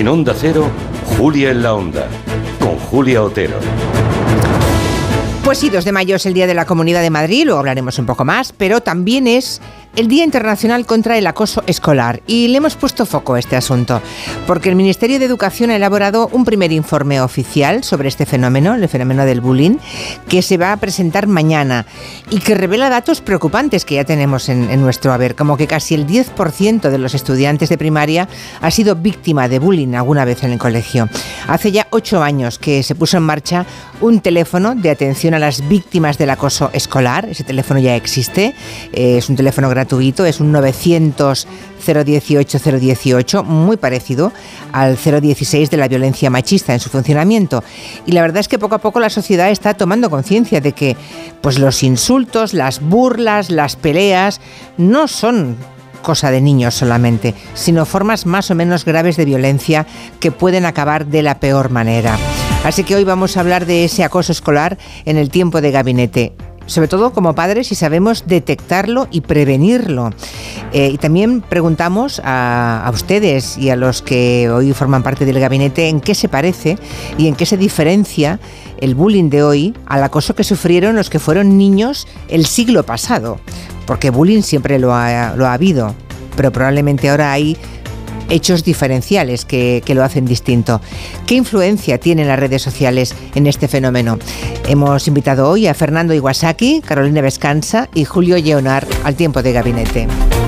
En Onda Cero, Julia en la Onda, con Julia Otero. Pues sí, 2 de mayo es el Día de la Comunidad de Madrid, luego hablaremos un poco más, pero también es el Día Internacional contra el Acoso Escolar y le hemos puesto foco a este asunto porque el Ministerio de Educación ha elaborado un primer informe oficial sobre este fenómeno, el fenómeno del bullying, que se va a presentar mañana y que revela datos preocupantes que ya tenemos en, nuestro haber, como que casi el 10% de los estudiantes de primaria ha sido víctima de bullying alguna vez en el colegio. Hace ya ocho años que se puso en marcha un teléfono de atención a las víctimas del acoso escolar, ese teléfono ya existe, eh, es un teléfono gratuito gratuito, es un 900 018 018, muy parecido al 016 de la violencia machista en su funcionamiento. Y la verdad es que poco a poco la sociedad está tomando conciencia de que pues los insultos, las burlas, las peleas no son cosa de niños solamente, sino formas más o menos graves de violencia que pueden acabar de la peor manera. Así que hoy vamos a hablar de ese acoso escolar en el tiempo de gabinete sobre todo como padres, si sabemos detectarlo y prevenirlo. Eh, y también preguntamos a, a, ustedes y a los que hoy forman parte del gabinete en qué se parece y en qué se diferencia el bullying de hoy al acoso que sufrieron los que fueron niños el siglo pasado. Porque bullying siempre lo ha, lo ha habido, pero probablemente ahora hay hechos diferenciales que, lo hacen distinto. ¿Qué influencia tienen las redes sociales en este fenómeno? Hemos invitado hoy a Fernando Iwasaki, Carolina Vescanza y Julio Leonard al tiempo de gabinete.